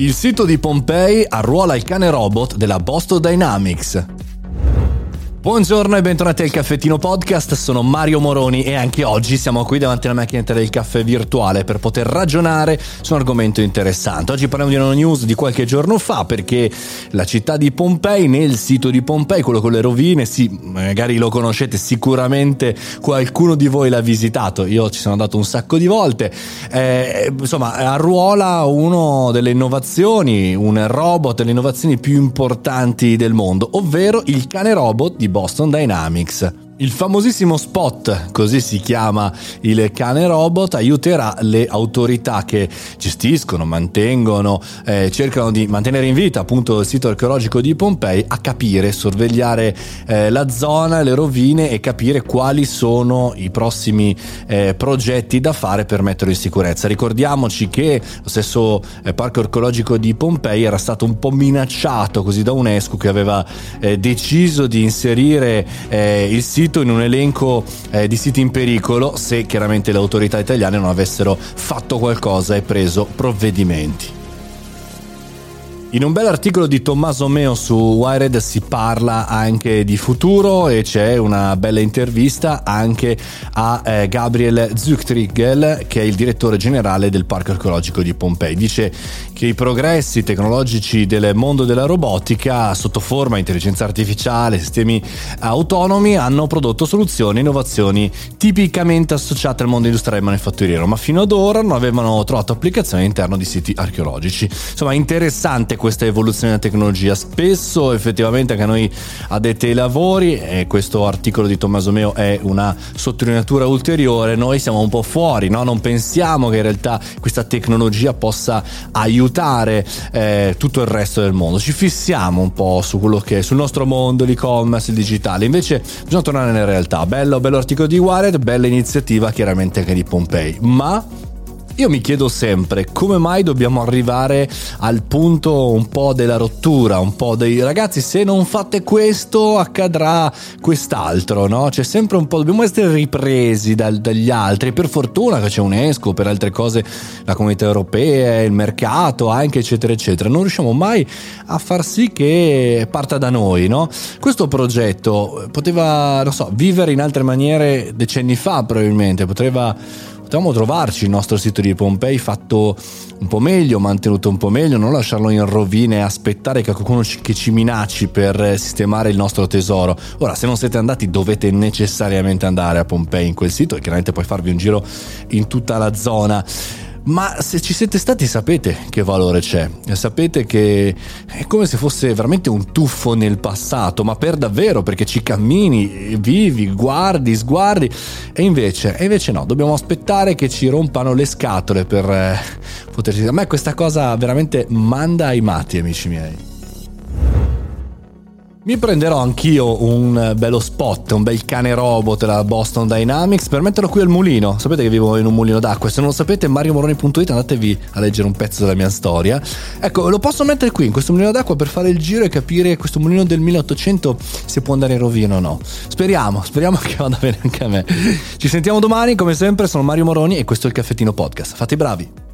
Il sito di Pompei arruola il cane robot della Boston Dynamics. Buongiorno e bentornati al Caffettino Podcast, sono Mario Moroni e anche oggi siamo qui davanti alla macchinetta del caffè virtuale per poter ragionare su un argomento interessante. Oggi parliamo di una news di qualche giorno fa perché la città di Pompei, nel sito di Pompei, quello con le rovine, sì, magari lo conoscete, sicuramente qualcuno di voi l'ha visitato, io ci sono andato un sacco di volte, eh, insomma arruola una delle innovazioni, un robot, delle innovazioni più importanti del mondo, ovvero il cane robot di Boston Dynamics. Il famosissimo spot, così si chiama il cane robot, aiuterà le autorità che gestiscono, mantengono, eh, cercano di mantenere in vita appunto il sito archeologico di Pompei a capire, sorvegliare eh, la zona, le rovine e capire quali sono i prossimi eh, progetti da fare per metterlo in sicurezza. Ricordiamoci che lo stesso eh, parco archeologico di Pompei era stato un po' minacciato così da UNESCO che aveva eh, deciso di inserire eh, il sito in un elenco eh, di siti in pericolo se chiaramente le autorità italiane non avessero fatto qualcosa e preso provvedimenti. In un bel articolo di Tommaso Meo su Wired si parla anche di futuro e c'è una bella intervista anche a eh, Gabriel Zuchtrigel che è il direttore generale del Parco Archeologico di Pompei. Dice che i progressi tecnologici del mondo della robotica sotto forma intelligenza artificiale, sistemi autonomi hanno prodotto soluzioni e innovazioni tipicamente associate al mondo industriale e manifatturiero, ma fino ad ora non avevano trovato applicazione all'interno di siti archeologici. Insomma, interessante questa evoluzione della tecnologia. Spesso effettivamente anche a noi addetti ai lavori, e questo articolo di Tommaso Meo è una sottolineatura ulteriore, noi siamo un po' fuori, no? non pensiamo che in realtà questa tecnologia possa aiutare eh, tutto il resto del mondo. Ci fissiamo un po' su quello che è sul nostro mondo, l'e-commerce, il digitale. Invece bisogna tornare nella realtà. Bello, bello articolo di Wired, bella iniziativa chiaramente anche di Pompei. Ma io mi chiedo sempre come mai dobbiamo arrivare al punto un po' della rottura, un po' dei ragazzi se non fate questo accadrà quest'altro, no? C'è sempre un po', dobbiamo essere ripresi dal, dagli altri, per fortuna che c'è UNESCO, per altre cose la comunità europea, il mercato anche eccetera eccetera, non riusciamo mai a far sì che parta da noi, no? Questo progetto poteva, non so, vivere in altre maniere decenni fa probabilmente, poteva potevamo trovarci il nostro sito di Pompei fatto un po' meglio, mantenuto un po' meglio, non lasciarlo in rovine aspettare che qualcuno che ci minacci per sistemare il nostro tesoro. Ora, se non siete andati dovete necessariamente andare a Pompei in quel sito e chiaramente poi farvi un giro in tutta la zona ma se ci siete stati sapete che valore c'è, sapete che è come se fosse veramente un tuffo nel passato, ma per davvero, perché ci cammini, vivi, guardi, sguardi, e invece, e invece no, dobbiamo aspettare che ci rompano le scatole per eh, poterci... A me questa cosa veramente manda ai matti, amici miei. Mi prenderò anch'io un bello spot, un bel cane robot della Boston Dynamics per metterlo qui al mulino. Sapete che vivo in un mulino d'acqua, se non lo sapete mariomoroni.it andatevi a leggere un pezzo della mia storia. Ecco, lo posso mettere qui in questo mulino d'acqua per fare il giro e capire questo mulino del 1800 se può andare in rovina o no. Speriamo, speriamo che vada bene anche a me. Ci sentiamo domani, come sempre, sono Mario Moroni e questo è il Caffettino Podcast. Fate i bravi.